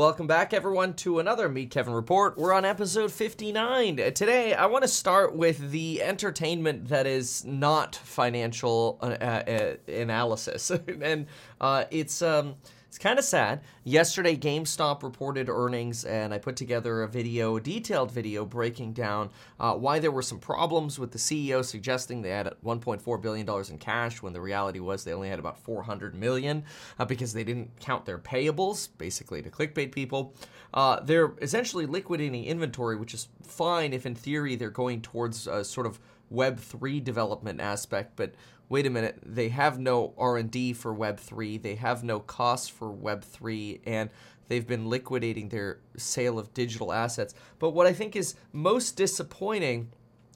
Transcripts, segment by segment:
Welcome back, everyone, to another Meet Kevin report. We're on episode 59. Today, I want to start with the entertainment that is not financial uh, uh, analysis, and uh, it's um, it's kind of sad. Yesterday, GameStop reported earnings, and I put together a video, a detailed video, breaking down uh, why there were some problems with the CEO suggesting they had 1.4 billion dollars in cash when the reality was they only had about 400 million uh, because they didn't count their payables, basically to clickbait people. Uh, they're essentially liquidating inventory, which is fine if in theory they're going towards a sort of Web3 development aspect, but wait a minute, they have no R&D for Web3, they have no costs for Web3, and they've been liquidating their sale of digital assets. But what I think is most disappointing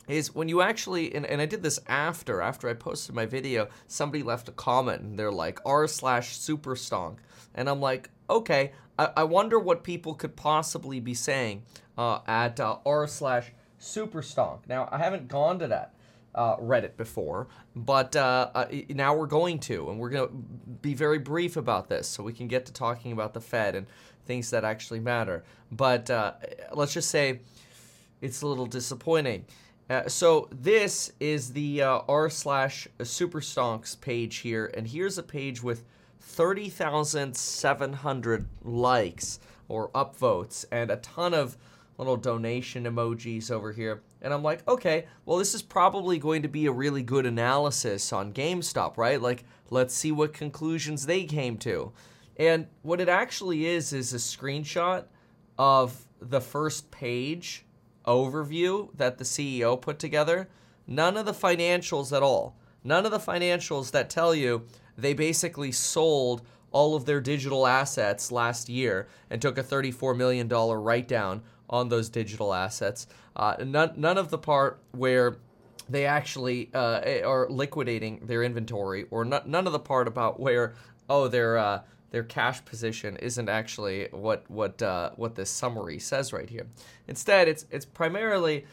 is when you actually and, and I did this after after I posted my video, somebody left a comment and they're like r slash superstonk, and I'm like, okay, I, I wonder what people could possibly be saying uh, at uh, r slash superstonk. Now I haven't gone to that uh, Reddit before, but uh, uh, now we're going to, and we're going to be very brief about this so we can get to talking about the Fed and things that actually matter. But uh, let's just say it's a little disappointing. Uh, so this is the uh, r slash superstonks page here, and here's a page with 30,700 likes or upvotes and a ton of little donation emojis over here. And I'm like, okay, well, this is probably going to be a really good analysis on GameStop, right? Like, let's see what conclusions they came to. And what it actually is, is a screenshot of the first page overview that the CEO put together. None of the financials at all. None of the financials that tell you they basically sold all of their digital assets last year and took a $34 million write down on those digital assets. Uh, none, none of the part where they actually uh, are liquidating their inventory, or none of the part about where oh their uh, their cash position isn't actually what what uh, what this summary says right here. Instead, it's it's primarily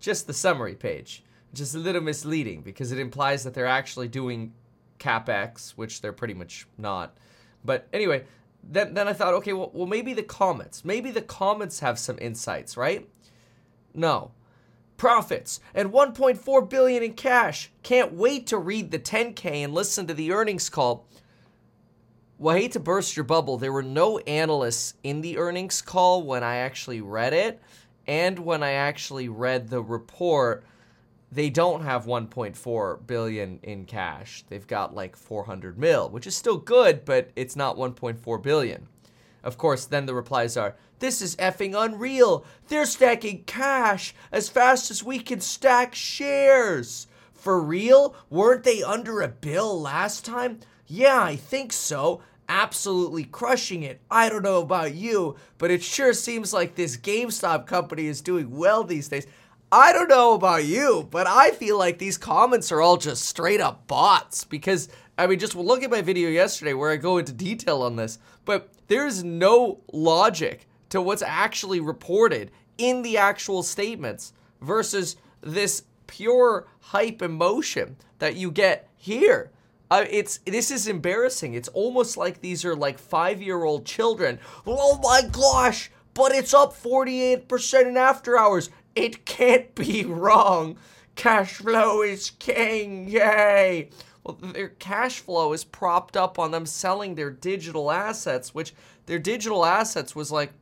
just the summary page, which is a little misleading because it implies that they're actually doing capex, which they're pretty much not. But anyway, then then I thought, okay, well, well maybe the comments, maybe the comments have some insights, right? No. Profits and 1.4 billion in cash. Can't wait to read the 10K and listen to the earnings call. Well, I hate to burst your bubble. There were no analysts in the earnings call when I actually read it, and when I actually read the report they don't have 1.4 billion in cash. They've got like 400 mil, which is still good, but it's not 1.4 billion. Of course, then the replies are, "This is effing unreal. They're stacking cash as fast as we can stack shares." For real? Weren't they under a bill last time? Yeah, I think so. Absolutely crushing it. I don't know about you, but it sure seems like this GameStop company is doing well these days. I don't know about you, but I feel like these comments are all just straight up bots because I mean, just look at my video yesterday where I go into detail on this, but there's no logic to what's actually reported in the actual statements versus this pure hype emotion that you get here. Uh, it's this is embarrassing. It's almost like these are like five year old children. Oh my gosh! But it's up 48% in after hours. It can't be wrong. Cash flow is king. Yay. Well, their cash flow is propped up on them selling their digital assets, which their digital assets was like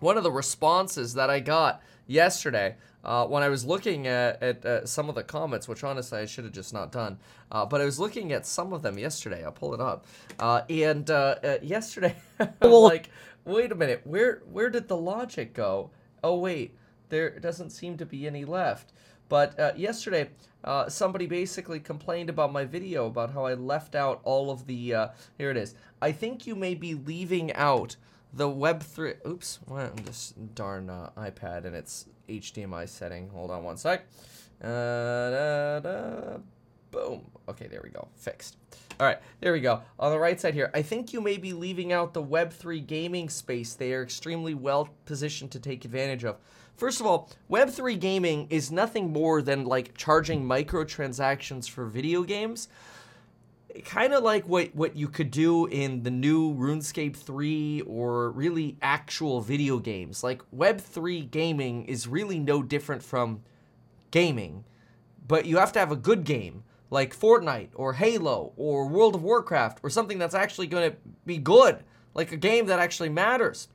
one of the responses that I got yesterday uh, when I was looking at, at uh, some of the comments, which honestly I should have just not done. Uh, but I was looking at some of them yesterday. I'll pull it up. Uh, and uh, uh, yesterday, like, wait a minute, where where did the logic go? Oh wait, there doesn't seem to be any left. But uh, yesterday, uh, somebody basically complained about my video about how I left out all of the. Uh, here it is. I think you may be leaving out the Web3. Oops, well, this darn uh, iPad and its HDMI setting. Hold on one sec. Uh, boom. Okay, there we go. Fixed. All right, there we go. On the right side here, I think you may be leaving out the Web3 gaming space. They are extremely well positioned to take advantage of. First of all, Web3 gaming is nothing more than like charging microtransactions for video games. kind of like what what you could do in the new RuneScape 3 or really actual video games. Like Web3 gaming is really no different from gaming, but you have to have a good game like Fortnite or Halo or World of Warcraft or something that's actually going to be good, like a game that actually matters.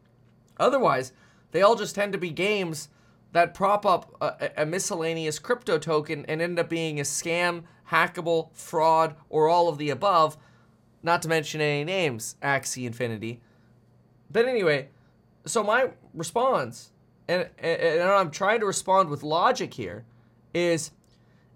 Otherwise, they all just tend to be games that prop up a, a, miscellaneous crypto token and end up being a scam, hackable, fraud, or all of the above, not to mention any names, Axie Infinity. But anyway, so my response, and, and, I'm trying to respond with logic here, is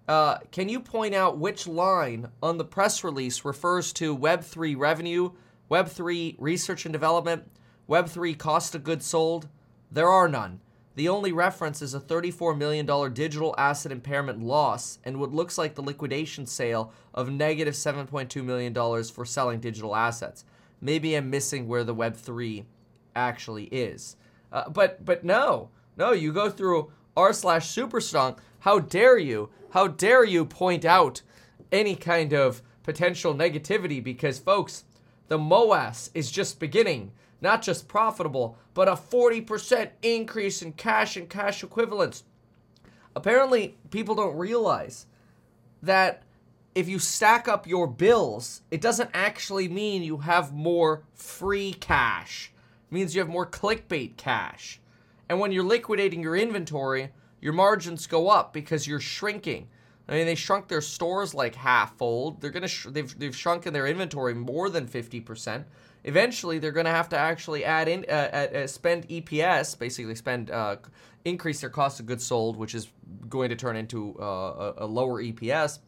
uh, can you point out which line on the press release refers to Web3 revenue, Web3 research and development, Web3 cost of goods sold? There are none. The only reference is a $34 million digital asset impairment loss and what looks like the liquidation sale of negative $7.2 million for selling digital assets. Maybe I'm missing where the Web3 actually is. Uh, but but no, no, you go through r slash superstonk. How dare you? How dare you point out any kind of potential negativity? Because folks, the MOASS is just beginning not just profitable, but a 40% increase in cash and cash equivalents. Apparently, people don't realize that if you stack up your bills, it doesn't actually mean you have more free cash. It means you have more clickbait cash. And when you're liquidating your inventory, your margins go up because you're shrinking. I mean, they shrunk their stores like half fold. They're gonna sh- they've they've shrunken their inventory more than fifty percent eventually they're to have to actually add in uh, uh, spend EPS, basically spend uh, increase their cost of goods sold, which is going to turn into uh, a, a, lower EPS,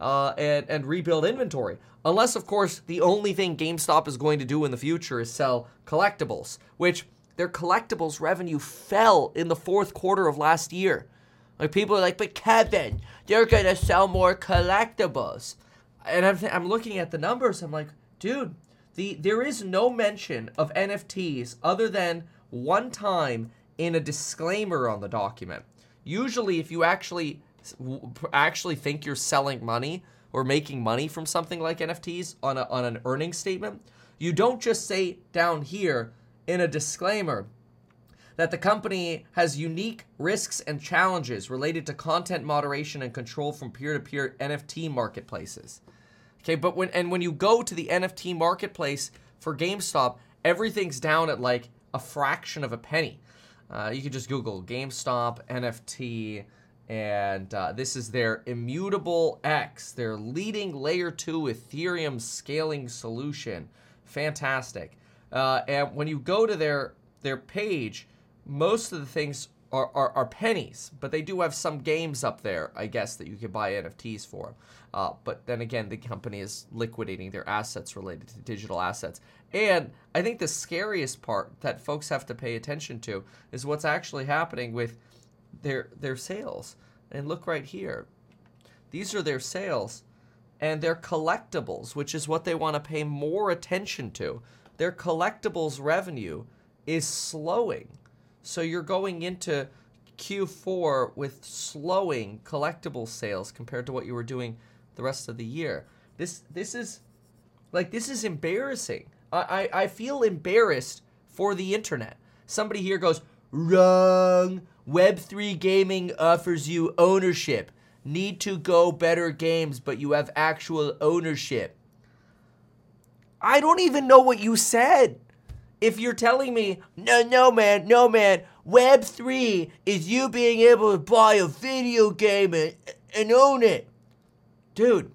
uh, and and rebuild inventory. Unless, of course, the only thing GameStop is going to do in the future is sell collectibles, which their collectibles revenue fell in the fourth quarter of last year. Like people are like, but Kevin, they're gonna sell more collectibles, and I'm th- I'm looking at the numbers. I'm like, dude, the there is no mention of NFTs other than one time in a disclaimer on the document. Usually, if you actually actually think you're selling money or making money from something like NFTs on a, on an earnings statement, you don't just say down here in a disclaimer that the company has unique risks and challenges related to content moderation and control from peer-to-peer NFT marketplaces. Okay, but when and when you go to the NFT marketplace for GameStop, everything's down at like a fraction of a penny. Uh, you can just Google GameStop NFT, and uh, this is their Immutable X, their leading layer two Ethereum scaling solution. Fantastic. Uh, and when you go to their their page, most of the things are, are, are, pennies, but they do have some games up there, I guess, that you can buy NFTs for. Uh, but then again, the company is liquidating their assets related to digital assets. And I think the scariest part that folks have to pay attention to is what's actually happening with their their sales. And look right here. These are their sales and their collectibles, which is what they want to pay more attention to. Their collectibles revenue is slowing. So you're going into Q4 with slowing collectible sales compared to what you were doing the rest of the year. This this is like this is embarrassing. I, I, I feel embarrassed for the internet. Somebody here goes, wrong. Web3 gaming offers you ownership. Need to go better games, but you have actual ownership. I don't even know what you said. If you're telling me, no, no, man, no, man, Web3 is you being able to buy a video game and, and own it. Dude,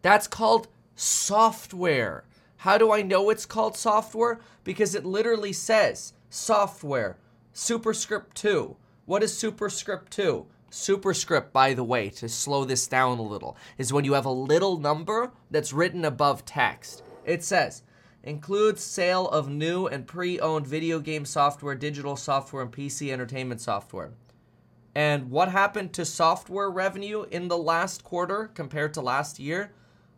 that's called software. How do I know it's called software? Because it literally says software, superscript 2. What is superscript 2? Superscript, by the way, to slow this down a little, is when you have a little number that's written above text. It says, includes sale of new and pre-owned video game software, digital software, and PC entertainment software. And what happened to software revenue in the last quarter compared to last year?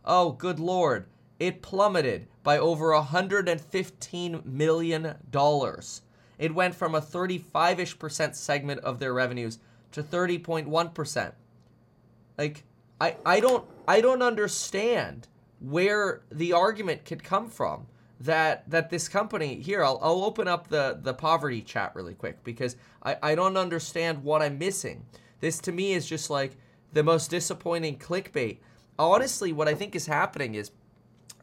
Oh, good lord. It plummeted by over $115 million. It went from a 35 ish percent segment of their revenues to 30.1%. Like, I, I don't I don't understand where the argument could come from that that this company here I'll, I'll open up the the poverty chat really quick because I, I don't understand what I'm missing. This to me is just like the most disappointing clickbait. Honestly, what I think is happening is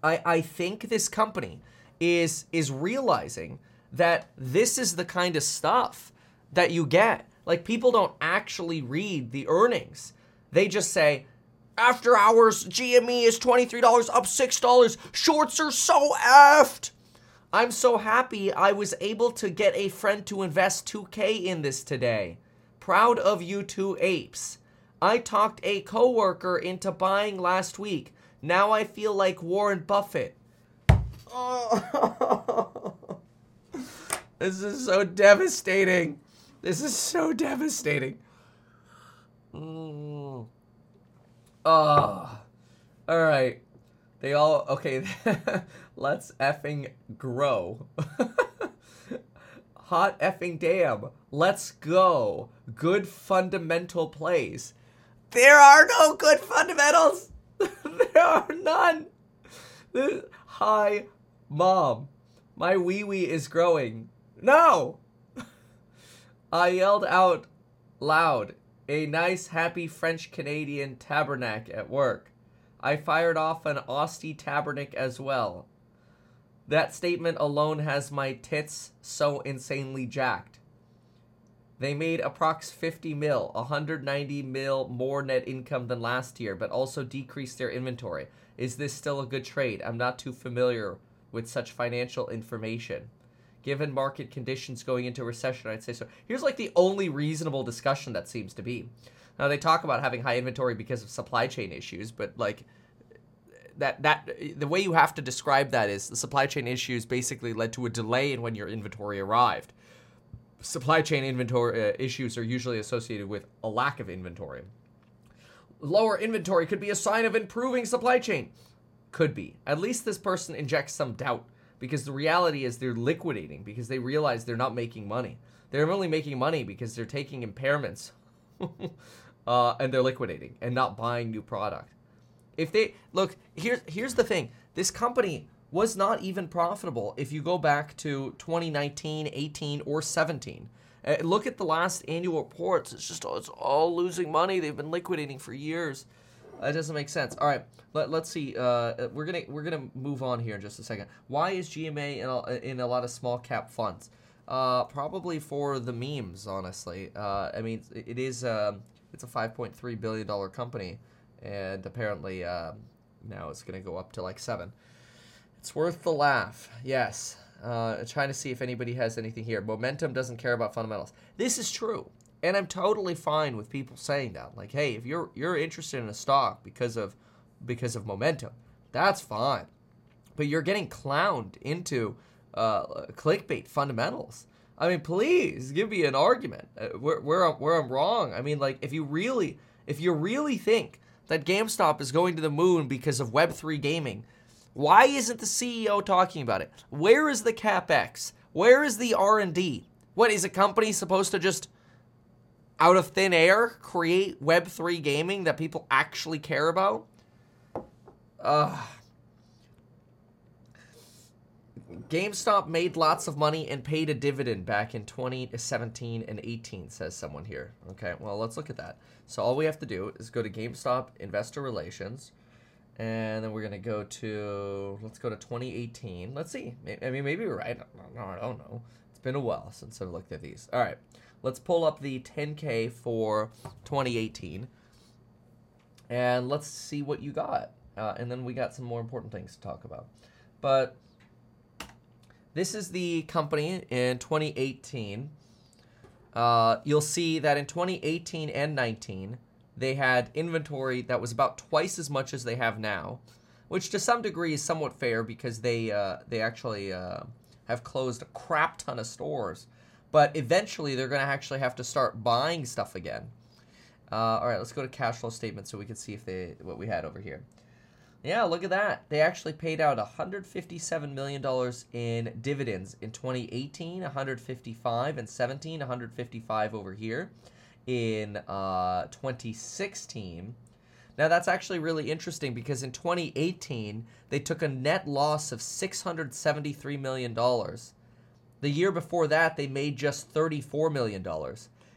I, I think this company is is realizing that this is the kind of stuff that you get. Like people don't actually read the earnings. They just say, after hours, GME is $23, up $6. Shorts are so effed. I'm so happy I was able to get a friend to invest 2K in this today. Proud of you two apes. I talked a coworker into buying last week. Now I feel like Warren Buffett. Oh. this is so devastating. This is so devastating. Mm. Oh. All right. They all okay. Let's effing grow. Hot effing damn. Let's go. Good fundamental plays. There are no good fundamentals. there are none. Hi, mom. My wee wee is growing. No. I yelled out loud a nice, happy French Canadian tabernacle at work. I fired off an Austie tabernacle as well. That statement alone has my tits so insanely jacked. They made approx 50 mil, 190 mil more net income than last year, but also decreased their inventory. Is this still a good trade? I'm not too familiar with such financial information given market conditions going into recession, I'd say so. Here's like the only reasonable discussion that seems to be. Now they talk about having high inventory because of supply chain issues, but like that that the way you have to describe that is the supply chain issues basically led to a delay in when your inventory arrived. Supply chain inventory uh, issues are usually associated with a lack of inventory. Lower inventory could be a sign of improving supply chain. Could be. At least this person injects some doubt because the reality is they're liquidating because they realize they're not making money. They're only making money because they're taking impairments uh, and they're liquidating and not buying new product. If they look, here's here's the thing: this company was not even profitable if you go back to 2019, 18, or 17. Uh, look at the last annual reports; it's just oh, it's all losing money. They've been liquidating for years. That doesn't make sense. All right, let, let's see. Uh, we're gonna we're gonna move on here in just a second. Why is GMA in a, in a lot of small cap funds? Uh, probably for the memes, honestly. Uh, I mean, it is uh, it's a 5.3 billion dollar company, and apparently uh, now it's gonna go up to like seven. It's worth the laugh. Yes. Uh, trying to see if anybody has anything here. Momentum doesn't care about fundamentals. This is true. And I'm totally fine with people saying that. Like, hey, if you're you're interested in a stock because of because of momentum, that's fine. But you're getting clowned into uh, clickbait fundamentals. I mean, please give me an argument uh, where where I'm, where I'm wrong. I mean, like if you really if you really think that GameStop is going to the moon because of Web3 gaming, why isn't the CEO talking about it? Where is the capex? Where is the R&D? What is a company supposed to just out of thin air create Web3 gaming that people actually care about? Uh, GameStop made lots of money and paid a dividend back in 2017 and 18, says someone here. Okay, well, let's look at that. So all we have to do is go to GameStop Investor Relations, and then we're going to go to, let's go to 2018. Let's see. I mean, maybe we're right. I don't know. It's been a while since I've looked at these. All right. Let's pull up the 10K for 2018 and let's see what you got. Uh, and then we got some more important things to talk about. But this is the company in 2018. Uh, you'll see that in 2018 and 19, they had inventory that was about twice as much as they have now, which to some degree is somewhat fair because they uh, they actually uh, have closed a crap ton of stores but eventually they're going to actually have to start buying stuff again. Uh, all right, let's go to cash flow statement so we can see if they what we had over here. Yeah, look at that. They actually paid out 157 million dollars in dividends in 2018, 155 and 17, 155 over here in uh, 2016. Now, that's actually really interesting because in 2018, they took a net loss of $673 million. The year before that, they made just $34 million.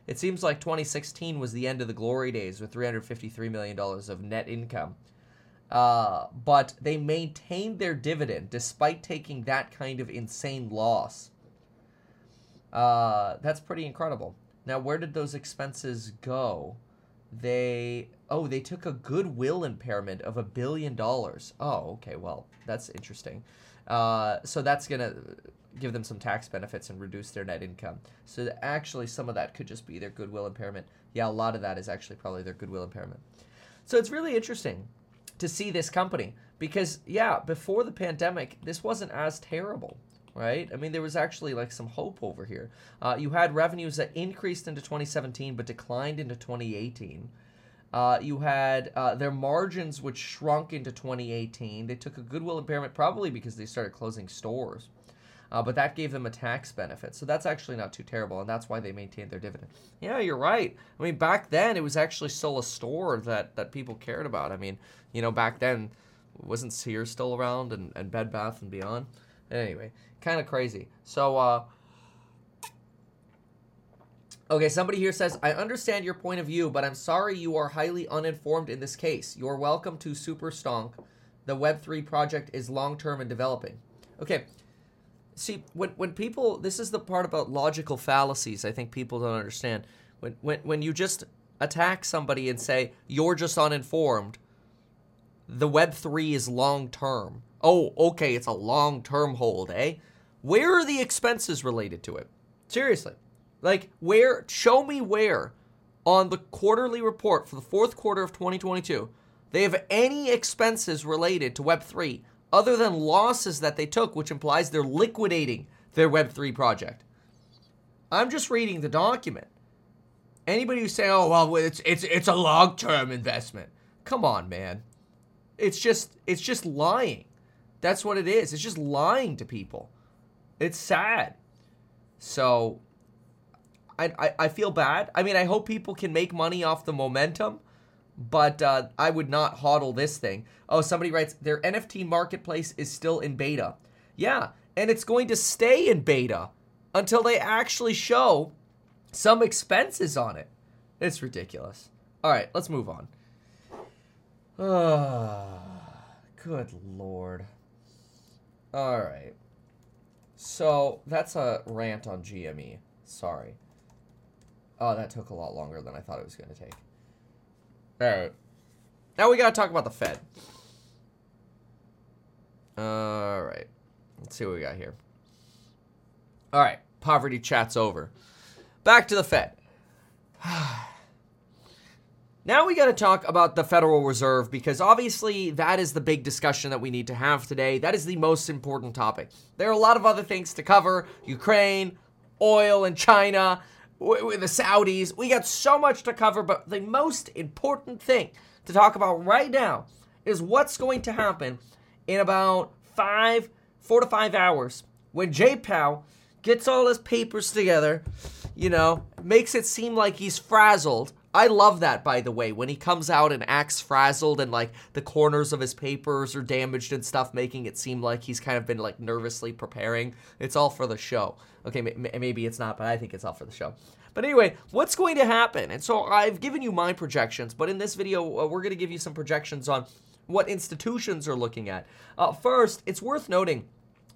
It seems like 2016 was the end of the glory days with $353 million of net income. Uh, but they maintained their dividend despite taking that kind of insane loss. Uh, that's pretty incredible. Now, where did those expenses go? They oh, they took a goodwill impairment of a billion dollars. Oh, okay, well, that's interesting. Uh, so that's gonna give them some tax benefits and reduce their net income. So actually, some of that could just be their goodwill impairment. Yeah, a lot of that is actually probably their goodwill impairment. So it's really interesting to see this company because yeah, before the pandemic, this wasn't as terrible. Right? I mean, there was actually like some hope over here. Uh, you had revenues that increased into 2017 but declined into 2018. Uh, you had uh, their margins, which shrunk into 2018. They took a goodwill impairment probably because they started closing stores. Uh, but that gave them a tax benefit. So that's actually not too terrible, and that's why they maintained their dividend. Yeah, you're right. I mean, back then it was actually still a store that, that people cared about. I mean, you know, back then wasn't Sears still around and, and Bed Bath and Beyond? Anyway, kind of crazy. So, uh, Okay, somebody here says, I understand your point of view, but I'm sorry you are highly uninformed in this case. You're welcome to Super Stonk. The Web3 project is long term and developing. Okay, see, when, when people, this is the part about logical fallacies I think people don't understand. When, when, when you just attack somebody and say, you're just uninformed, the Web3 is long term. Oh, okay, it's a long term hold, eh? Where are the expenses related to it? Seriously. Like, where, show me where on the quarterly report for the fourth quarter of 2022 they have any expenses related to Web3 other than losses that they took, which implies they're liquidating their Web3 project. I'm just reading the document. Anybody who's saying, "Oh, well, it's it's it's a long-term investment," come on, man. It's just it's just lying. That's what it is. It's just lying to people. It's sad. So I, I, I feel bad. I mean, I hope people can make money off the momentum, but uh, I would not hodl this thing. Oh, somebody writes their NFT marketplace is still in beta. Yeah, and it's going to stay in beta until they actually show some expenses on it. It's ridiculous. All right, let's move on. Oh, good lord. All right. So that's a rant on GME. Sorry. Oh, that took a lot longer than I thought it was going to take. All right. Now we got to talk about the Fed. All right. Let's see what we got here. All right. Poverty chat's over. Back to the Fed. now we got to talk about the Federal Reserve because obviously that is the big discussion that we need to have today. That is the most important topic. There are a lot of other things to cover Ukraine, oil, and China the Saudis. We got so much to cover, but the most important thing to talk about right now is what's going to happen in about five, four to five hours when Jay Powell gets all his papers together, you know, makes it seem like he's frazzled. I love that, by the way, when he comes out and acts frazzled and like the corners of his papers are damaged and stuff, making it seem like he's kind of been like nervously preparing. It's all for the show. Okay, maybe it's not, but I think it's all for the show. But anyway, what's going to happen? And so I've given you my projections, but in this video, uh, we're going to give you some projections on what institutions are looking at. Uh, first, it's worth noting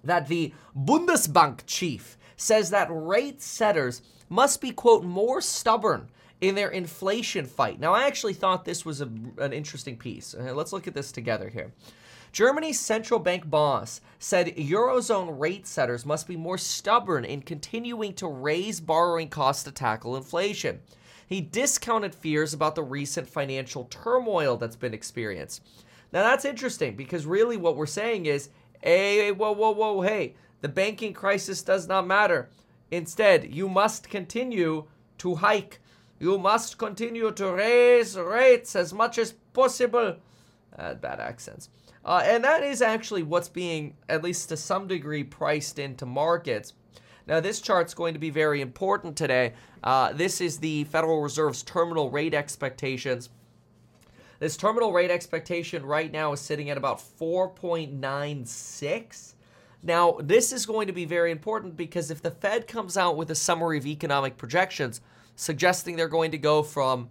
that the Bundesbank chief says that rate setters must be, quote, more stubborn in their inflation fight. Now, I actually thought this was a, an interesting piece. Uh, let's look at this together here. Germany's central bank boss said Eurozone rate setters must be more stubborn in continuing to raise borrowing costs to tackle inflation. He discounted fears about the recent financial turmoil that's been experienced. Now, that's interesting because really what we're saying is hey, whoa, whoa, whoa, hey, the banking crisis does not matter. Instead, you must continue to hike. You must continue to raise rates as much as possible. Uh, bad accents. Uh, and that is actually what's being, at least to some degree, priced into markets. Now, this chart's going to be very important today. Uh, this is the Federal Reserve's terminal rate expectations. This terminal rate expectation right now is sitting at about 4.96. Now, this is going to be very important because if the Fed comes out with a summary of economic projections suggesting they're going to go from,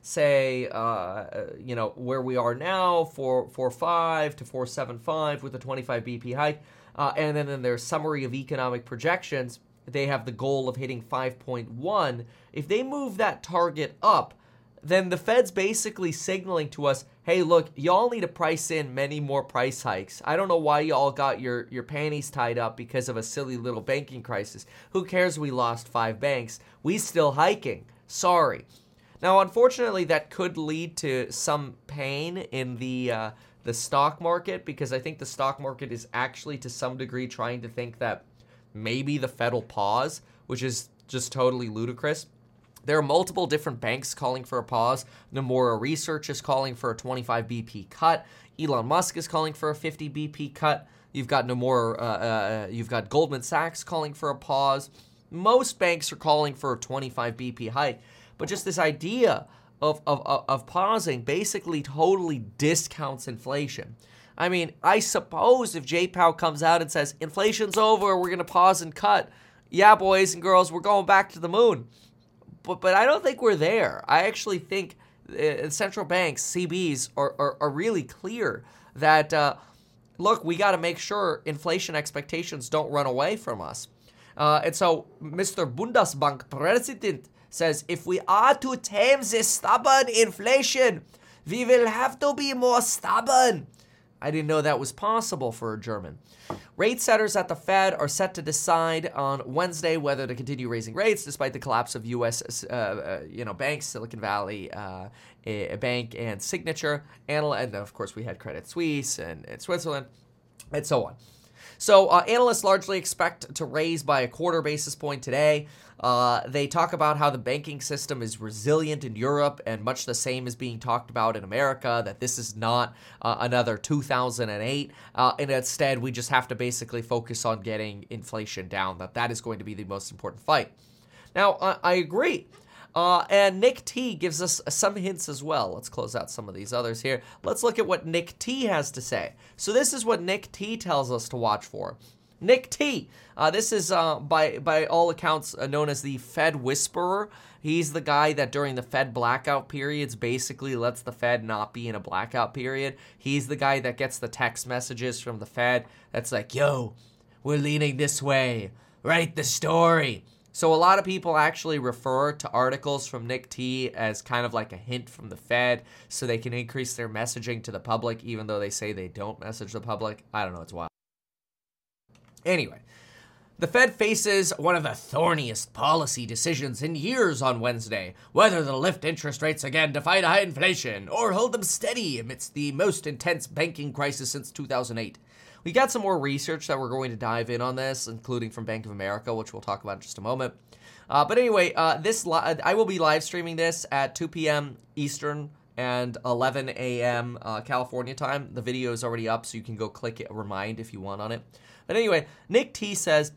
say, uh, you know, where we are now, 4.45 to 4.75 with a 25 BP hike, uh, and then in their summary of economic projections, they have the goal of hitting 5.1. If they move that target up, then the Fed's basically signaling to us, hey, look, y'all need to price in many more price hikes. I don't know why y'all got your, your panties tied up because of a silly little banking crisis. Who cares we lost five banks? We still hiking. Sorry. Now, unfortunately, that could lead to some pain in the uh, the stock market because I think the stock market is actually to some degree trying to think that maybe the Fed will pause, which is just totally ludicrous. There are multiple different banks calling for a pause. Nomura Research is calling for a 25 BP cut. Elon Musk is calling for a 50 BP cut. You've got Nomura, uh, uh, you've got Goldman Sachs calling for a pause. Most banks are calling for a 25 BP hike. But just this idea of, of, of pausing basically totally discounts inflation. I mean, I suppose if J Powell comes out and says, inflation's over, we're going to pause and cut, yeah, boys and girls, we're going back to the moon but but I don't think we're there. I actually think uh, central banks, CBs, are, are, are really clear that uh, look, we got to make sure inflation expectations don't run away from us. Uh, and so, Mr. Bundesbank president says if we are to tame this stubborn inflation, we will have to be more stubborn. I didn't know that was possible for a German. Rate setters at the Fed are set to decide on Wednesday whether to continue raising rates despite the collapse of U.S. Uh, uh, you know banks, Silicon Valley uh, Bank and Signature, and, of course we had Credit Suisse and, and Switzerland, and so on. So uh, analysts largely expect to raise by a quarter basis point today. Uh, they talk about how the banking system is resilient in Europe, and much the same is being talked about in America. That this is not uh, another 2008, uh, and instead we just have to basically focus on getting inflation down. That that is going to be the most important fight. Now I, I agree. Uh, and Nick T gives us some hints as well. Let's close out some of these others here. Let's look at what Nick T has to say. So, this is what Nick T tells us to watch for. Nick T. Uh, this is uh, by by all accounts uh, known as the Fed Whisperer. He's the guy that during the Fed blackout periods basically lets the Fed not be in a blackout period. He's the guy that gets the text messages from the Fed that's like, "Yo, we're leaning this way. Write the story." So a lot of people actually refer to articles from Nick T as kind of like a hint from the Fed so they can increase their messaging to the public even though they say they don't message the public. I don't know, it's wild. Anyway, the Fed faces one of the thorniest policy decisions in years on Wednesday whether to lift interest rates again to fight high inflation or hold them steady amidst the most intense banking crisis since 2008. We got some more research that we're going to dive in on this, including from Bank of America, which we'll talk about in just a moment. Uh, but anyway, uh, this li- I will be live streaming this at 2 p.m. Eastern and 11 a.m. Uh, California time. The video is already up, so you can go click it, remind if you want on it. But anyway, Nick T says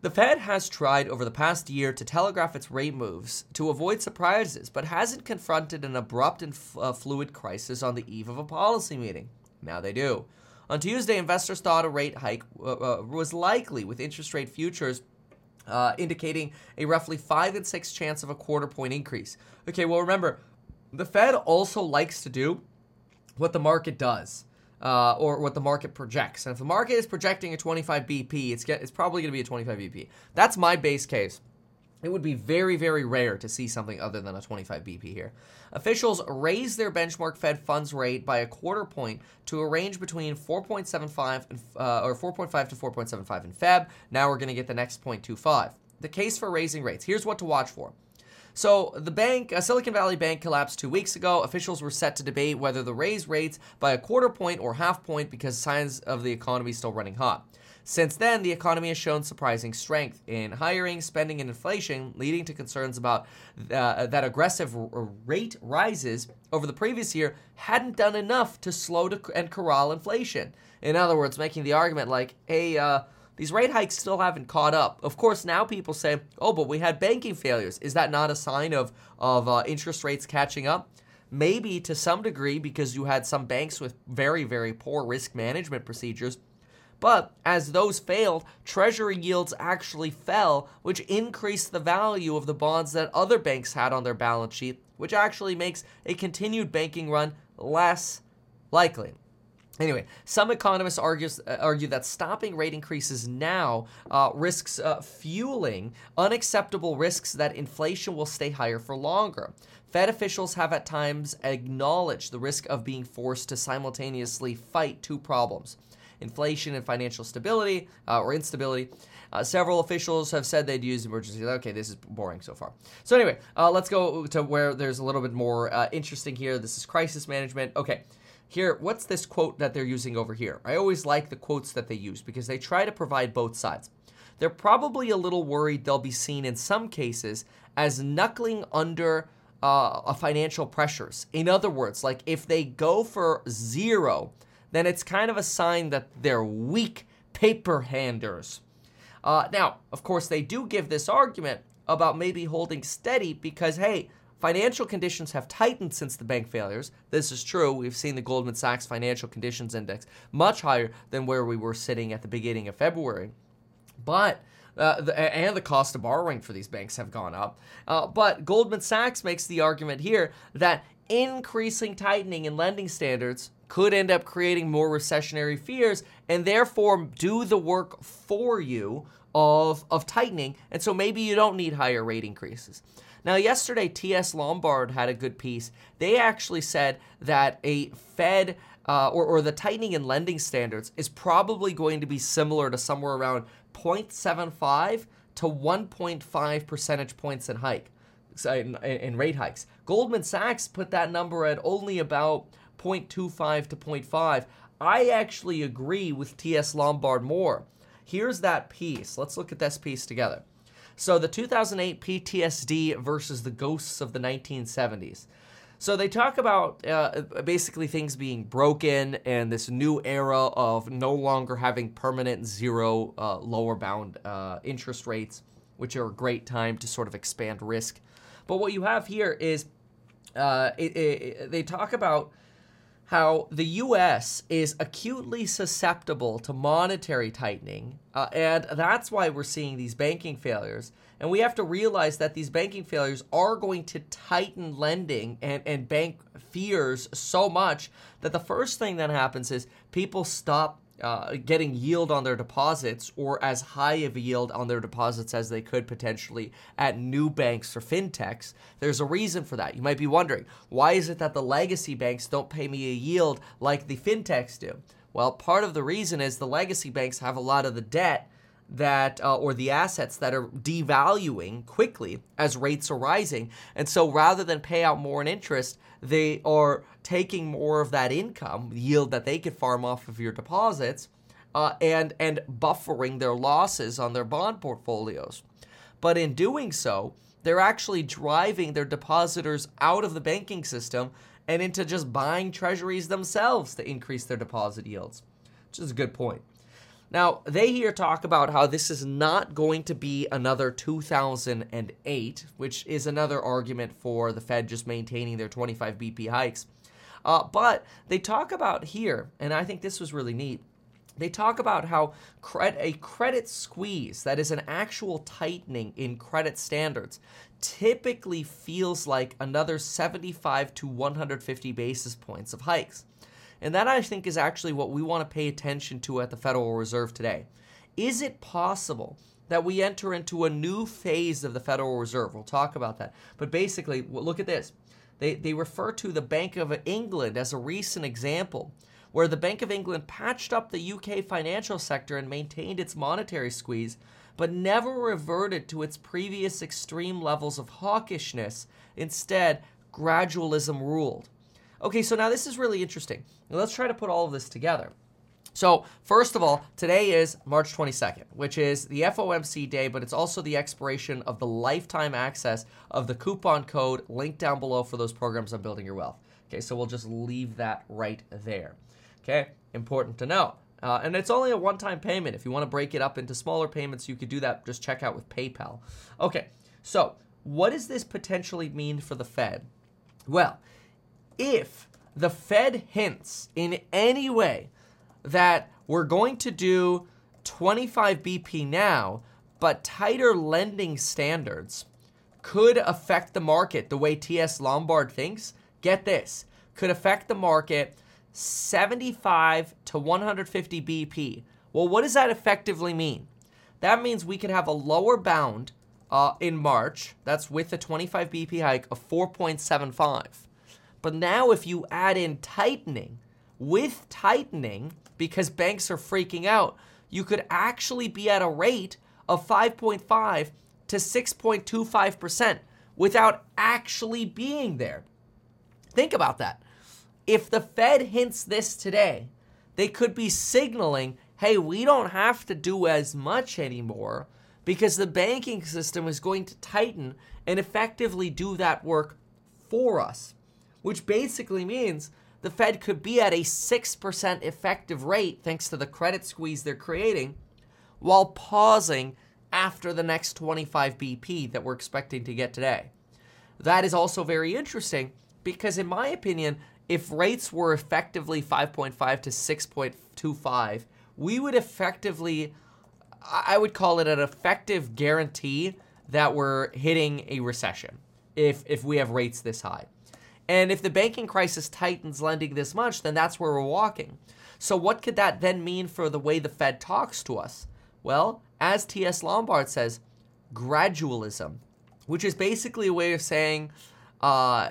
the Fed has tried over the past year to telegraph its rate moves to avoid surprises, but hasn't confronted an abrupt and f- uh, fluid crisis on the eve of a policy meeting. Now they do. On Tuesday, investors thought a rate hike uh, uh, was likely, with interest rate futures uh, indicating a roughly 5 and 6 chance of a quarter point increase. Okay, well, remember, the Fed also likes to do what the market does uh, or what the market projects. And if the market is projecting a 25 BP, it's get, it's probably going to be a 25 BP. That's my base case. It would be very, very rare to see something other than a 25 BP here. Officials raised their benchmark Fed funds rate by a quarter point to a range between 4.75 and, uh, or 4.5 to 4.75 in Feb. Now we're going to get the next 0.25. The case for raising rates. Here's what to watch for. So the bank, uh, Silicon Valley Bank, collapsed two weeks ago. Officials were set to debate whether to raise rates by a quarter point or half point because signs of the economy still running hot. Since then, the economy has shown surprising strength in hiring, spending, and inflation, leading to concerns about uh, that aggressive r- rate rises over the previous year hadn't done enough to slow to, and corral inflation. In other words, making the argument like, hey, uh, these rate hikes still haven't caught up. Of course, now people say, "Oh, but we had banking failures." Is that not a sign of of uh, interest rates catching up? maybe to some degree because you had some banks with very, very poor risk management procedures. But as those failed, treasury yields actually fell, which increased the value of the bonds that other banks had on their balance sheet, which actually makes a continued banking run less likely. Anyway, some economists argues, uh, argue that stopping rate increases now uh, risks uh, fueling unacceptable risks that inflation will stay higher for longer. Fed officials have at times acknowledged the risk of being forced to simultaneously fight two problems inflation and financial stability uh, or instability. Uh, several officials have said they'd use emergency. Okay, this is boring so far. So, anyway, uh, let's go to where there's a little bit more uh, interesting here. This is crisis management. Okay. Here, what's this quote that they're using over here? I always like the quotes that they use because they try to provide both sides. They're probably a little worried they'll be seen in some cases as knuckling under uh, financial pressures. In other words, like if they go for zero, then it's kind of a sign that they're weak paper handers. Uh, now, of course, they do give this argument about maybe holding steady because, hey, Financial conditions have tightened since the bank failures. This is true. We've seen the Goldman Sachs Financial Conditions Index much higher than where we were sitting at the beginning of February. But uh, the, and the cost of borrowing for these banks have gone up. Uh, but Goldman Sachs makes the argument here that increasing tightening in lending standards could end up creating more recessionary fears and therefore do the work for you of, of tightening. And so maybe you don't need higher rate increases. Now, yesterday, T.S. Lombard had a good piece. They actually said that a Fed uh, or, or the tightening in lending standards is probably going to be similar to somewhere around 0.75 to 1.5 percentage points in hike in, in rate hikes. Goldman Sachs put that number at only about 0.25 to 0.5. I actually agree with T.S. Lombard more. Here's that piece. Let's look at this piece together. So the 2008 PTSD versus the ghosts of the 1970s. So they talk about uh, basically things being broken and this new era of no longer having permanent zero uh, lower bound uh, interest rates, which are a great time to sort of expand risk. But what you have here is uh, it, it, they talk about how the U.S. is acutely susceptible to monetary tightening, uh, and that's why we're seeing these banking failures. And we have to realize that these banking failures are going to tighten lending and, and bank fears so much that the first thing that happens is people stop uh, getting yield on their deposits or as high of a yield on their deposits as they could potentially at new banks or fintechs. There's a reason for that. You might be wondering, why is it that the legacy banks don't pay me a yield like the fintechs do? Well, part of the reason is the legacy banks have a lot of the debt that uh, or the assets that are devaluing quickly as rates are rising. And so rather than pay out more in interest they are taking more of that income yield that they could farm off of your deposits uh, and and buffering their losses on their bond portfolios. But in doing so they're actually driving their depositors out of the banking system and into just buying treasuries themselves to increase their deposit yields which is a good point now, they here talk about how this is not going to be another 2008, which is another argument for the Fed just maintaining their 25 BP hikes. Uh, but they talk about here, and I think this was really neat. They talk about how cred- a credit squeeze, that is an actual tightening in credit standards, typically feels like another 75 to 150 basis points of hikes. And that I think is actually what we want to pay attention to at the Federal Reserve today. Is it possible that we enter into a new phase of the Federal Reserve? We'll talk about that. But basically, look at this. They, they refer to the Bank of England as a recent example where the Bank of England patched up the UK financial sector and maintained its monetary squeeze, but never reverted to its previous extreme levels of hawkishness. Instead, gradualism ruled. Okay, so now this is really interesting. Now let's try to put all of this together. So, first of all, today is March 22nd, which is the FOMC day, but it's also the expiration of the lifetime access of the coupon code linked down below for those programs on building your wealth. Okay, so we'll just leave that right there. Okay, important to know. Uh, and it's only a one time payment. If you want to break it up into smaller payments, you could do that. Just check out with PayPal. Okay, so what does this potentially mean for the Fed? Well, if the Fed hints in any way that we're going to do 25 BP now, but tighter lending standards could affect the market the way TS Lombard thinks, get this, could affect the market 75 to 150 BP. Well, what does that effectively mean? That means we could have a lower bound uh, in March. That's with a 25 BP hike of 4.75. But now, if you add in tightening, with tightening, because banks are freaking out, you could actually be at a rate of 5.5 to 6.25% without actually being there. Think about that. If the Fed hints this today, they could be signaling, hey, we don't have to do as much anymore because the banking system is going to tighten and effectively do that work for us, which basically means the Fed could be at a 6% effective rate thanks to the credit squeeze they're creating while pausing after the next 25 BP that we're expecting to get today. That is also very interesting because, in my opinion, if rates were effectively 5.5 to 6.25, we would effectively I would call it an effective guarantee that we're hitting a recession if if we have rates this high. And if the banking crisis tightens lending this much, then that's where we're walking. So what could that then mean for the way the Fed talks to us? Well, as T.S. Lombard says, gradualism, which is basically a way of saying, uh,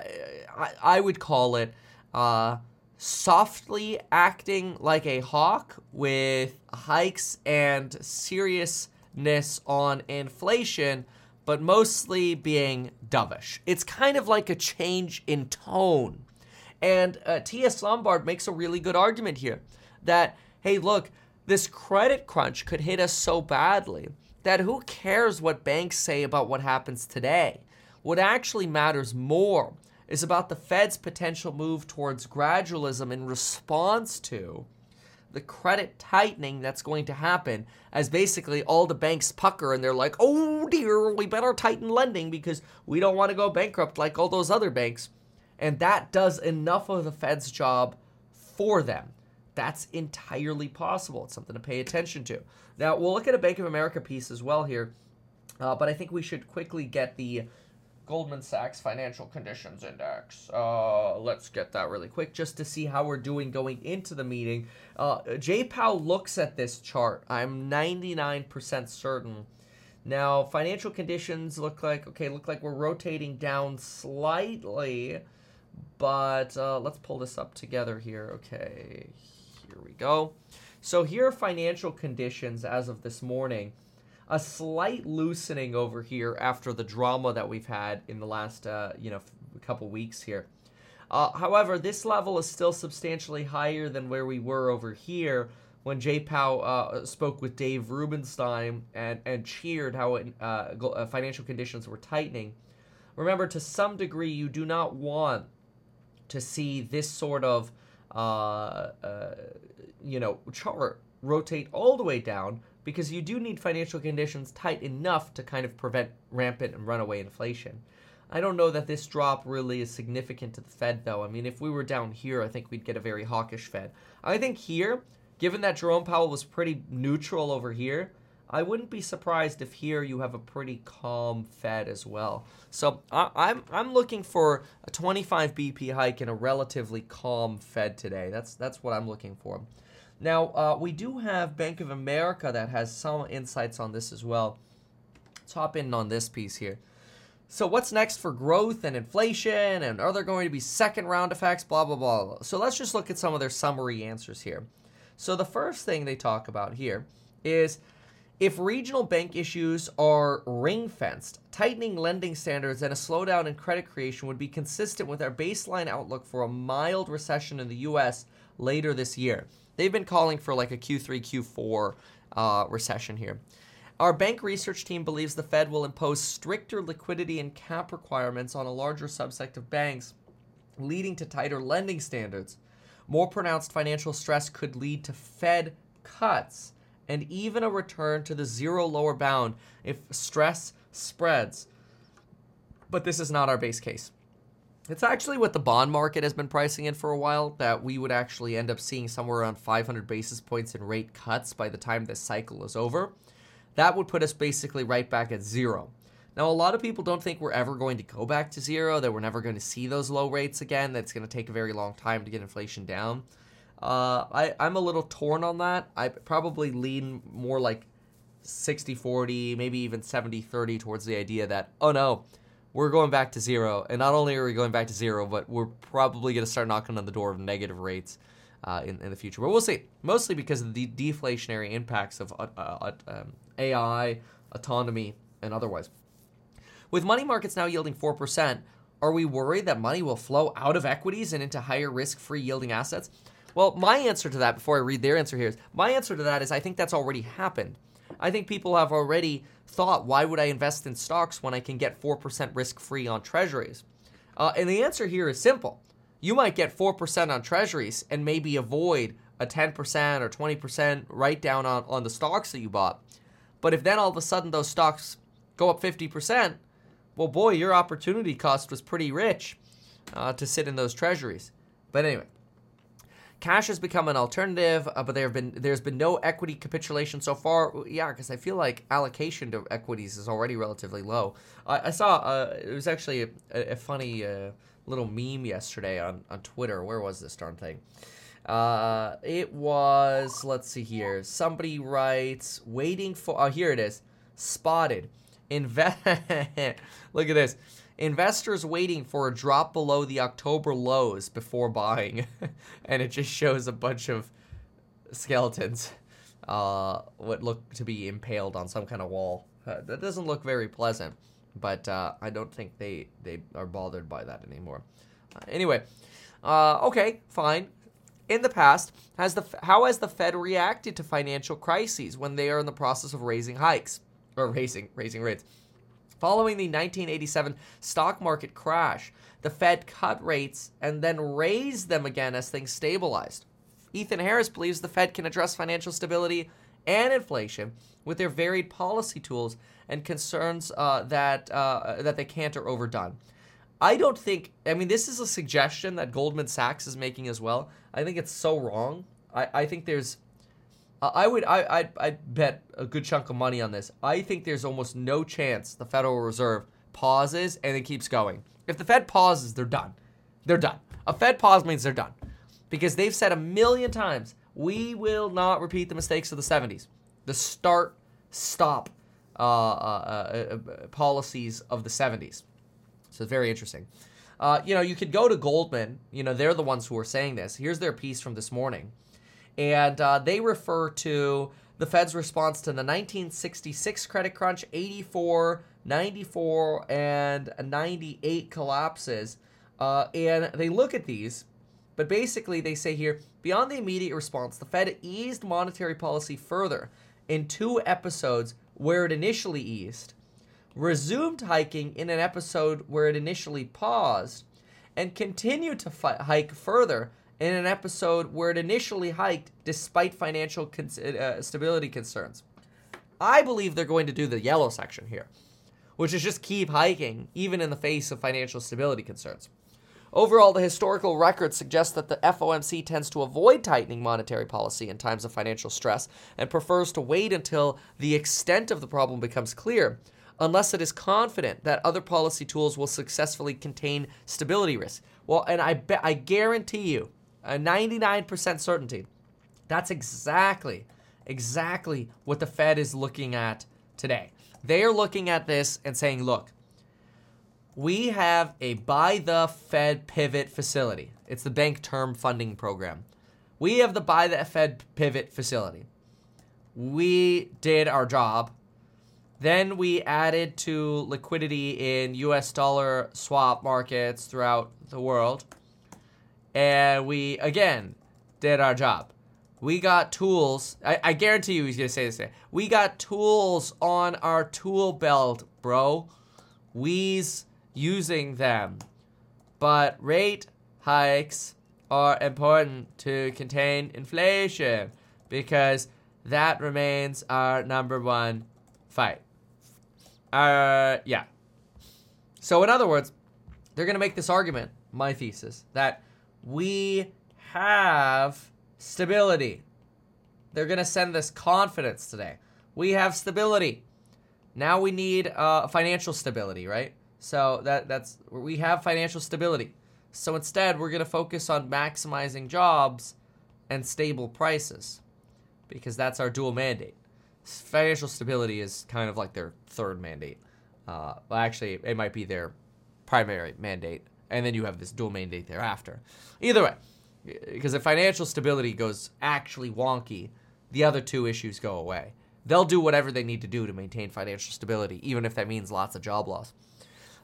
I, I, would call it uh, softly acting like a hawk with hikes and seriousness on inflation, but mostly being dovish. It's kind of like a change in tone. And uh, T.S. Lombard makes a really good argument here that, hey, look, this credit crunch could hit us so badly that who cares what banks say about what happens today? What actually matters more is about the Fed's potential move towards gradualism in response to the credit tightening that's going to happen as basically all the banks pucker and they're like, oh dear, we better tighten lending because we don't want to go bankrupt like all those other banks. And that does enough of the Fed's job for them. That's entirely possible. It's something to pay attention to. Now, we'll look at a Bank of America piece as well here, uh, but I think we should quickly get the Goldman Sachs Financial Conditions Index. Uh, let's get that really quick just to see how we're doing going into the meeting. Uh, Jay Powell looks at this chart. I'm 99% certain. Now, financial conditions look like, okay, look like we're rotating down slightly, but uh, let's pull this up together here. Okay, here we go. So here are financial conditions as of this morning a slight loosening over here after the drama that we've had in the last uh, you know couple weeks here. Uh, however, this level is still substantially higher than where we were over here when Jay Powell uh, spoke with Dave Rubenstein and, and cheered how it, uh, uh, financial conditions were tightening. Remember, to some degree, you do not want to see this sort of uh, you know chart rotate all the way down because you do need financial conditions tight enough to kind of prevent rampant and runaway inflation. I don't know that this drop really is significant to the Fed, though. I mean, if we were down here, I think we'd get a very hawkish Fed. I think here, given that Jerome Powell was pretty neutral over here, I wouldn't be surprised if here you have a pretty calm Fed as well. So I, I'm I'm looking for a 25 BP hike and a relatively calm Fed today. That's that's what I'm looking for. Now, uh, we do have Bank of America that has some insights on this as well. Let's hop in on this piece here. So, what's next for growth and inflation? And are there going to be second round effects? Blah, blah, blah. So, let's just look at some of their summary answers here. So, the first thing they talk about here is if regional bank issues are ring fenced, tightening lending standards and a slowdown in credit creation would be consistent with our baseline outlook for a mild recession in the U.S. later this year. They've been calling for like a Q3, Q4 uh, recession here. Our bank research team believes the Fed will impose stricter liquidity and cap requirements on a larger subset of banks, leading to tighter lending standards. More pronounced financial stress could lead to Fed cuts and even a return to the zero lower bound if stress spreads. But this is not our base case. It's actually what the bond market has been pricing in for a while that we would actually end up seeing somewhere around 500 basis points in rate cuts by the time this cycle is over. That would put us basically right back at zero. Now, a lot of people don't think we're ever going to go back to zero, that we're never going to see those low rates again, that it's going to take a very long time to get inflation down. Uh, I, I'm a little torn on that. I probably lean more like 60 40, maybe even 70 30 towards the idea that, oh no, we're going back to zero. And not only are we going back to zero, but we're probably going to start knocking on the door of negative rates uh, in, in the future. But we'll see. Mostly because of the deflationary impacts of uh, uh, um, AI, autonomy, and otherwise. With money markets now yielding 4%, are we worried that money will flow out of equities and into higher risk free yielding assets? Well, my answer to that, before I read their answer here, is my answer to that is I think that's already happened. I think people have already thought, why would I invest in stocks when I can get 4% risk free on treasuries? Uh, and the answer here is simple. You might get 4% on treasuries and maybe avoid a 10% or 20% write down on, on the stocks that you bought. But if then all of a sudden those stocks go up 50%, well, boy, your opportunity cost was pretty rich uh, to sit in those treasuries. But anyway, Cash has become an alternative, uh, but there have been there's been no equity capitulation so far. Yeah, because I feel like allocation to equities is already relatively low. I saw uh, it was actually a, a funny uh, little meme yesterday on on Twitter. Where was this darn thing? Uh, it was let's see here. Somebody writes, waiting for. Oh, here it is. Spotted. Invest. Look at this investors waiting for a drop below the October lows before buying. and it just shows a bunch of skeletons, uh, what look to be impaled on some kind of wall. Uh, that doesn't look very pleasant, but uh, I don't think they, they are bothered by that anymore. Uh, anyway, uh, okay, fine. In the past, has the how has the Fed reacted to financial crises when they are in the process of raising hikes or raising raising rates? Following the 1987 stock market crash, the Fed cut rates and then raised them again as things stabilized. Ethan Harris believes the Fed can address financial stability and inflation with their varied policy tools and concerns uh, that uh, that they can't or overdone. I don't think. I mean, this is a suggestion that Goldman Sachs is making as well. I think it's so wrong. I, I think there's I would I I'd, I'd bet a good chunk of money on this. I think there's almost no chance the Federal Reserve pauses and it keeps going. If the Fed pauses, they're done. They're done. A Fed pause means they're done. Because they've said a million times, we will not repeat the mistakes of the 70s. The start stop uh, uh, uh, uh policies of the 70s. So it's very interesting. Uh, you know, you could go to Goldman. You know, they're the ones who are saying this. Here's their piece from this morning and uh, they refer to the Fed's response to the 1966 credit crunch, 84, 94, and 98 collapses. Uh, and they look at these, but basically they say here beyond the immediate response, the Fed eased monetary policy further in two episodes where it initially eased, resumed hiking in an episode where it initially paused, and continued to fi- hike further in an episode where it initially hiked despite financial uh, stability concerns. I believe they're going to do the yellow section here, which is just keep hiking even in the face of financial stability concerns. Overall, the historical record suggests that the FOMC tends to avoid tightening monetary policy in times of financial stress and prefers to wait until the extent of the problem becomes clear, unless it is confident that other policy tools will successfully contain stability risks. Well, and I bet I guarantee you a 99% certainty. That's exactly, exactly what the Fed is looking at today. They are looking at this and saying, look, we have a buy the Fed pivot facility. It's the bank term funding program. We have the buy the Fed pivot facility. We did our job. Then we added to liquidity in US dollar swap markets throughout the world and we again did our job. We got tools. I, I guarantee you he's gonna say this. We got tools on our tool belt, bro. We's using them. But rate hikes are important to contain inflation because that remains our number one fight. Uh, yeah. So, in other words, they're to make this argument, my thesis, that we have stability. They're going to send this confidence today. We have stability. Now we need uh, financial stability, right? So that that's we have financial stability. So instead, we're going to focus on maximizing jobs and stable prices because that's our dual mandate. Financial stability is kind of like their third mandate. Uh, well, actually, it might be their primary mandate, and then you have this dual mandate thereafter. Either way, because if financial stability goes actually wonky, the other two issues go away. They'll do whatever they need to do to maintain financial stability, even if that means lots of job loss.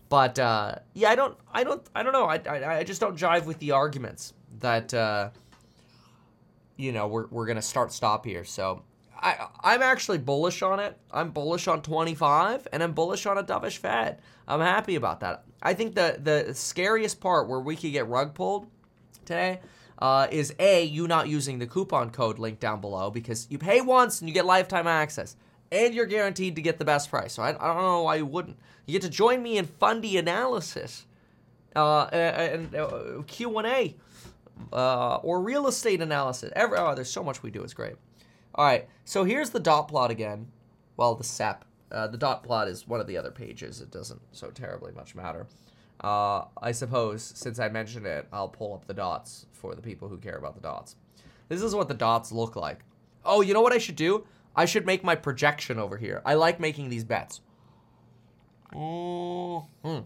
But uh, yeah, I don't, I don't, I don't know. I, I, I just don't jive with the arguments that uh, you know we're we're gonna start stop here. So I I'm actually bullish on it. I'm bullish on 25, and I'm bullish on a dovish Fed. I'm happy about that. I think the the scariest part where we could get rug pulled today uh, is a you not using the coupon code link down below because you pay once and you get lifetime access and you're guaranteed to get the best price. So I, I don't know why you wouldn't. You get to join me in Fundy analysis uh, and uh, Q and A uh, or real estate analysis. Every, oh, there's so much we do. It's great. All right, so here's the dot plot again. Well, the SEP. Uh, the dot plot is one of the other pages. It doesn't so terribly much matter. Uh, I suppose since I mentioned it, I'll pull up the dots for the people who care about the dots. This is what the dots look like. Oh, you know what I should do? I should make my projection over here. I like making these bets. Mm-hmm.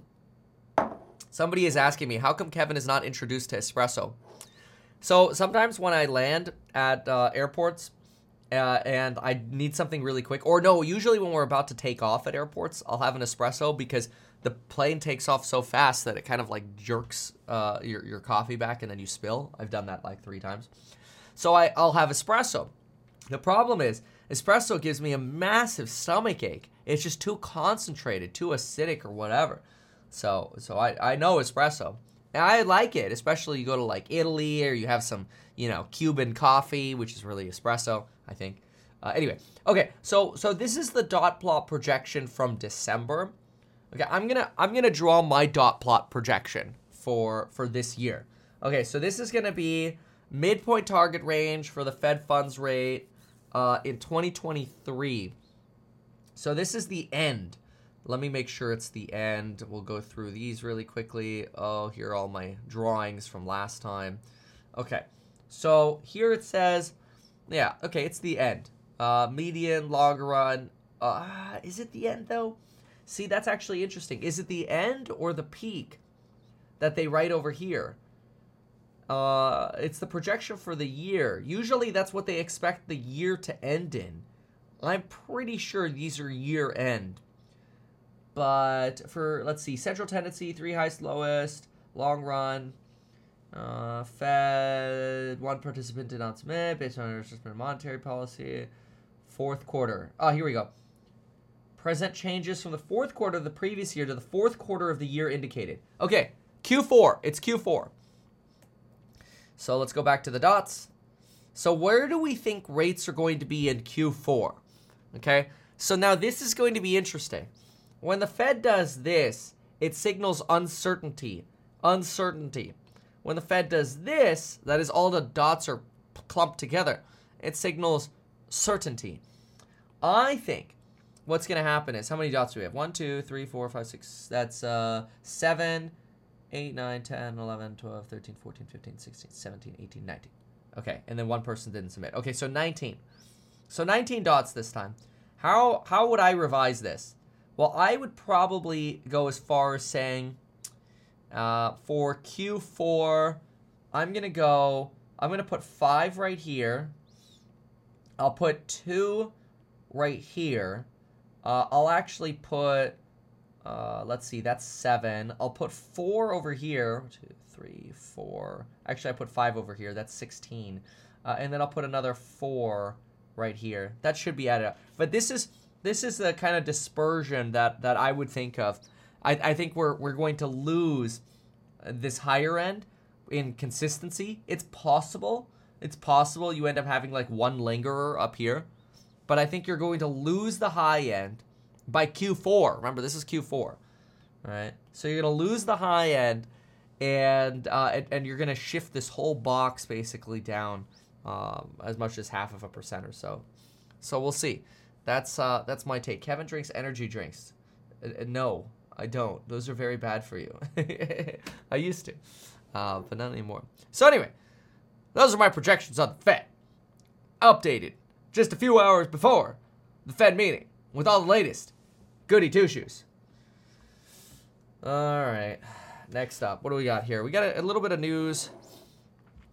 Somebody is asking me, how come Kevin is not introduced to espresso? So sometimes when I land at uh, airports uh, and I need something really quick, or no, usually when we're about to take off at airports, I'll have an espresso because the plane takes off so fast that it kind of like jerks uh, your, your coffee back and then you spill. I've done that like three times. So I, I'll have espresso. The problem is, espresso gives me a massive stomach ache. It's just too concentrated, too acidic, or whatever. So, so I, I know espresso. And I like it, especially you go to like Italy or you have some, you know, Cuban coffee, which is really espresso, I think. Uh, anyway, okay, so so this is the dot plot projection from December. Okay, I'm gonna I'm gonna draw my dot plot projection for for this year. Okay, so this is gonna be midpoint target range for the Fed funds rate uh, in 2023. So this is the end. Let me make sure it's the end. We'll go through these really quickly. Oh, here are all my drawings from last time. Okay, so here it says, yeah, okay, it's the end. Uh, median, long run. Uh, is it the end though? See, that's actually interesting. Is it the end or the peak that they write over here? Uh, it's the projection for the year. Usually that's what they expect the year to end in. I'm pretty sure these are year end. But for, let's see, central tendency, three highest, lowest, long run, uh, Fed, one participant did not submit based on adjustment monetary policy. Fourth quarter. Oh, here we go present changes from the fourth quarter of the previous year to the fourth quarter of the year indicated. Okay, Q4. It's Q4. So let's go back to the dots. So where do we think rates are going to be in Q4? Okay, so now this is going to be interesting. When the Fed does this, it signals uncertainty. Uncertainty. When the Fed does this, that is all the dots are clumped together, it signals certainty. I think what's going to happen is how many dots do we have? 1, 2, 3, 4, 5, 6. That's uh, 7, 8, 9, 10, 11, 12, 13, 14, 15, 16, 17, 18, 19. Okay, and then one person didn't submit. Okay, so 19. So 19 dots this time. How how would I revise this? Well, I would probably go as far as saying uh, for Q4, I'm going to go, I'm going to put 5 right here. I'll put 2 right here. Uh, I'll actually put, uh, let's see, that's seven. I'll put four over here. Two, three, four. Actually, I put five over here. That's 16. Uh, and then I'll put another four right here. That should be added up. But this is this is the kind of dispersion that that I would think of. I, I think we're we're going to lose this higher end in consistency. It's possible. It's possible you end up having like one lingerer up here but I think you're going to lose the high end by Q4. Remember, this is Q4. right? So you're gonna lose the high end, and uh, and, and you're gonna shift this whole box basically down um, as much as half of a percent or so. So we'll see. That's uh, that's my take. Kevin drinks energy drinks. Uh, uh, no, I don't. Those are very bad for you. I used to, uh, but not anymore. So anyway, those are my projections on the Fed. Updated just a few hours before the Fed meeting with all the latest goody two shoes. All right, next up, what do we got here? We got a, a little bit of news.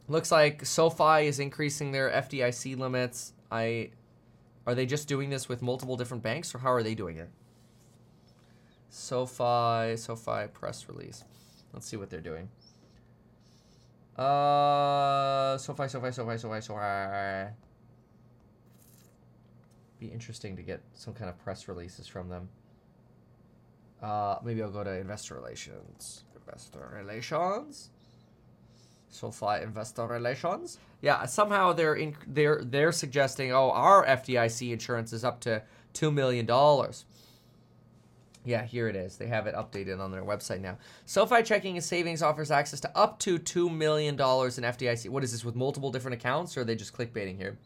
Looks like SoFi is increasing their FDIC limits. I are they just doing this with multiple different banks, or how are they doing it? SoFi, SoFi press release. Let's see what they're doing. Uh, SoFi, SoFi, SoFi, SoFi, SoFi. Be interesting to get some kind of press releases from them. Uh, maybe I'll go to investor relations. Investor relations. SoFi investor relations. Yeah, somehow they're in, they're they're suggesting, oh, our FDIC insurance is up to two million dollars. Yeah, here it is. They have it updated on their website now. SoFi Checking and Savings offers access to up to $2 million in FDIC. What is this, with multiple different accounts, or are they just clickbaiting here?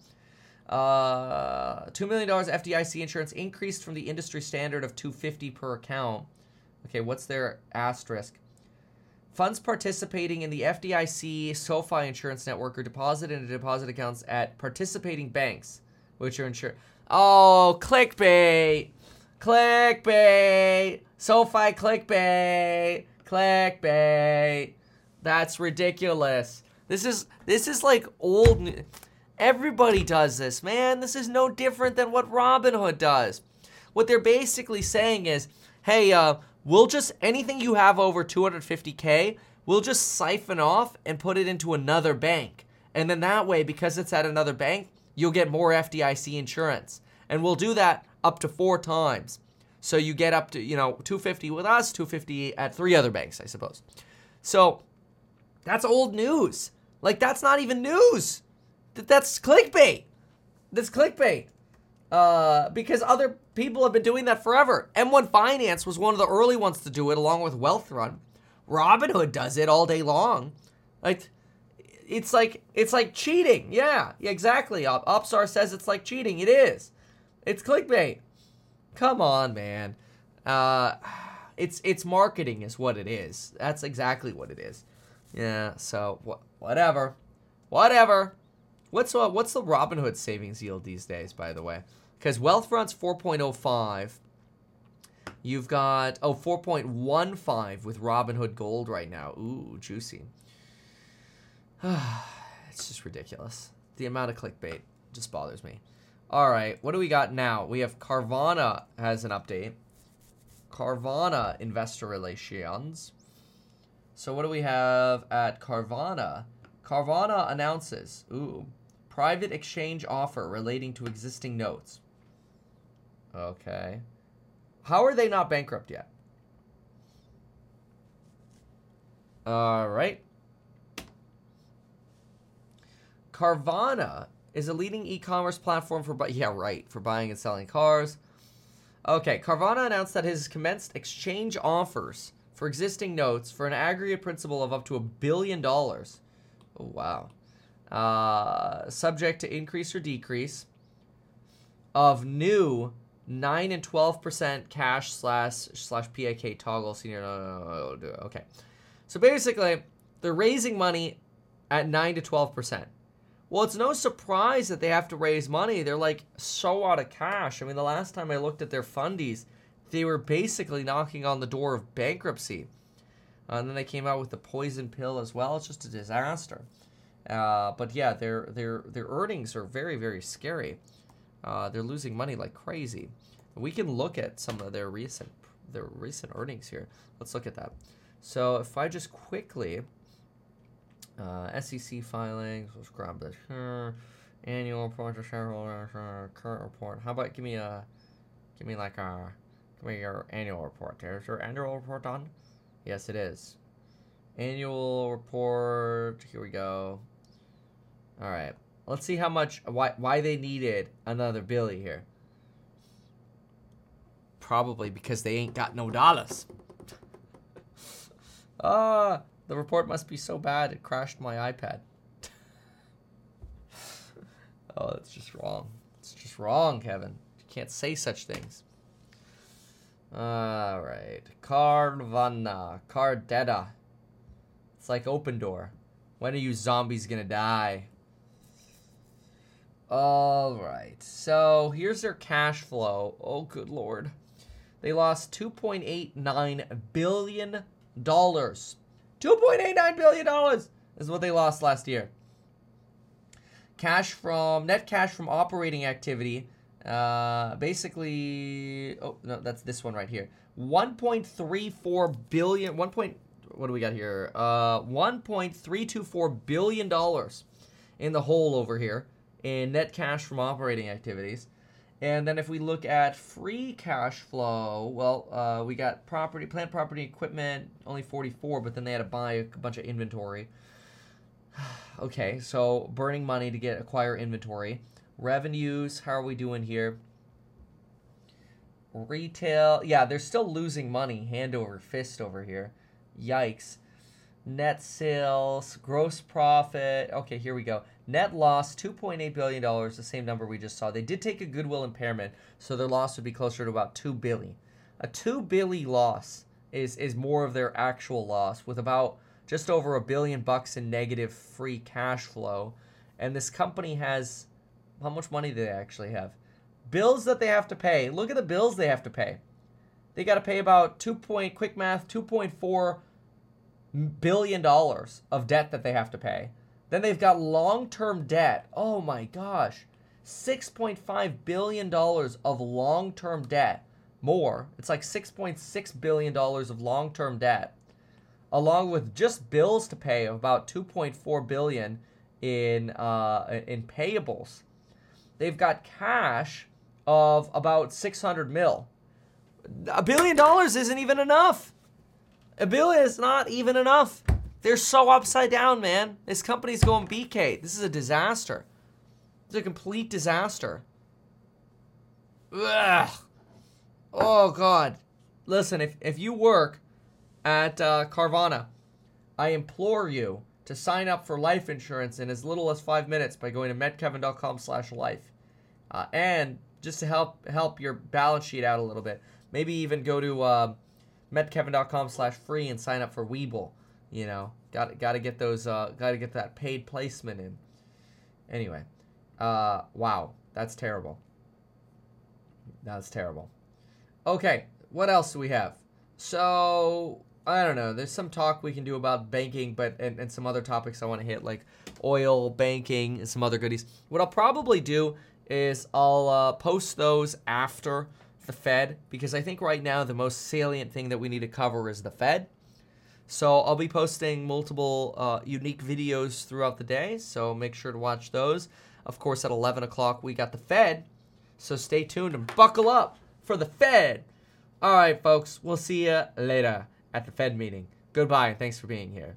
Uh, $2 million FDIC insurance increased from the industry standard of 250 per account. Okay, what's their asterisk? Funds participating in the FDIC SoFi insurance network are deposited into deposit accounts at participating banks, which are insured. Oh, clickbait! Clickbait! SoFi clickbait! Clickbait! That's ridiculous. This is this is like old. Everybody does this, man. This is no different than what Robinhood does. What they're basically saying is, hey, uh, we'll just anything you have over 250k, we'll just siphon off and put it into another bank. And then that way, because it's at another bank, you'll get more FDIC insurance. And we'll do that up to four times. So you get up to, you know, 250 with us, 250 at three other banks, I suppose. So that's old news. Like that's not even news. That's clickbait. That's clickbait. Uh, because other people have been doing that forever. M1 Finance was one of the early ones to do it, along with Wealthfront. Robinhood does it all day long. Like, it's like it's like cheating. Yeah, exactly. Upstart says it's like cheating. It is. It's clickbait. Come on, man. Uh, it's it's marketing is what it is. That's exactly what it is. Yeah. So wh- whatever, whatever. What's uh, what's the Robinhood savings yield these days, by the way? Because Wealthfront's 4.05. You've got oh 4.15 with Robinhood Gold right now. Ooh, juicy. it's just ridiculous. The amount of clickbait just bothers me. All right, what do we got now? We have Carvana has an update. Carvana investor relations. So what do we have at Carvana? Carvana announces, ooh, Private exchange offer relating to existing notes. Okay. How are they not bankrupt yet? All right. Carvana is a leading e-commerce platform for bu- yeah, right, for buying and selling cars. Okay, Carvana announced that it has commenced exchange offers for existing notes for an aggregate principal of up to a billion dollars. Oh, wow uh, subject to increase or decrease of new 9 and 12% cash slash slash PIK toggle senior. No, no, no, okay. So basically, they're raising money at 9 to 12%. Well, it's no surprise that they have to raise money. They're like so out of cash. I mean, the last time I looked at their fundies, they were basically knocking on the door of bankruptcy. Uh, and then they came out with the poison pill as well. It's just a disaster. Uh, but yeah, their their their earnings are very very scary. Uh, they're losing money like crazy. We can look at some of their recent their recent earnings here. Let's look at that. So if I just quickly uh, SEC filings, let's grab this here. Annual report to shareholders, uh, current report. How about give me a, give me like a, give me your annual report. There's your annual report done. Yes, it is. Annual report. Here we go. All right. Let's see how much why why they needed another Billy here. Probably because they ain't got no dollars. Ah, the report must be so bad it crashed my iPad. oh, that's just wrong. It's just wrong, Kevin. You can't say such things. All right. Carvana. Cardetta. It's like Opendoor. When are you zombies gonna die? All right. So here's their cash flow. Oh, good lord. They lost 2.89 billion dollars. 2.89 billion dollars is what they lost last year. Cash from net cash from operating activity. Uh, basically, oh no, that's this one right here. 1.34 billion. 1. Point, what do we got here? Uh, 1.324 billion dollars in the hole over here in net cash from operating activities. And then if we look at free cash flow, well, uh, we got property, plant property, equipment, only 44, but then they had to buy a bunch of inventory. okay, so burning money to get acquire inventory. Revenues, how are we doing here? Retail, yeah, they're still losing money hand over fist over here. Yikes. Net sales, gross profit. Okay, here we go. Net loss $2.8 billion, the same number we just saw. They did take a goodwill impairment, so their loss would be closer to about 2 billion. A 2 billion loss is, is more of their actual loss, with about just over a billion bucks in negative free cash flow. And this company has how much money do they actually have? Bills that they have to pay. Look at the bills they have to pay. They got to pay about 2 point quick math 2.4 billion dollars of debt that they have to pay. Then they've got long term debt. Oh my gosh. $6.5 billion of long term debt. More. It's like $6.6 billion of long term debt. Along with just bills to pay of about 2.4 billion in, uh, in payables. They've got cash of about 600 mil. A billion dollars isn't even enough. A billion is not even enough. They're so upside down, man. This company's going BK. This is a disaster. It's a complete disaster. Ugh. Oh, God. Listen, if, if you work at uh, Carvana, I implore you to sign up for life insurance in as little as five minutes by going to metkevin.com slash life. Uh, and just to help help your balance sheet out a little bit, maybe even go to uh, slash free and sign up for Webull. You know, got got to get those, uh, got to get that paid placement in. Anyway, uh, wow, that's terrible. That's terrible. Okay, what else do we have? So I don't know. There's some talk we can do about banking, but and, and some other topics I want to hit like oil, banking, and some other goodies. What I'll probably do is I'll uh, post those after the Fed because I think right now the most salient thing that we need to cover is the Fed. So I'll be posting multiple uh, unique videos throughout the day. So make sure to watch those. Of course, at 11 o'clock, we got the Fed. So stay tuned and buckle up for the Fed. All right, folks. We'll see you later at the Fed meeting. Goodbye, and thanks for being here.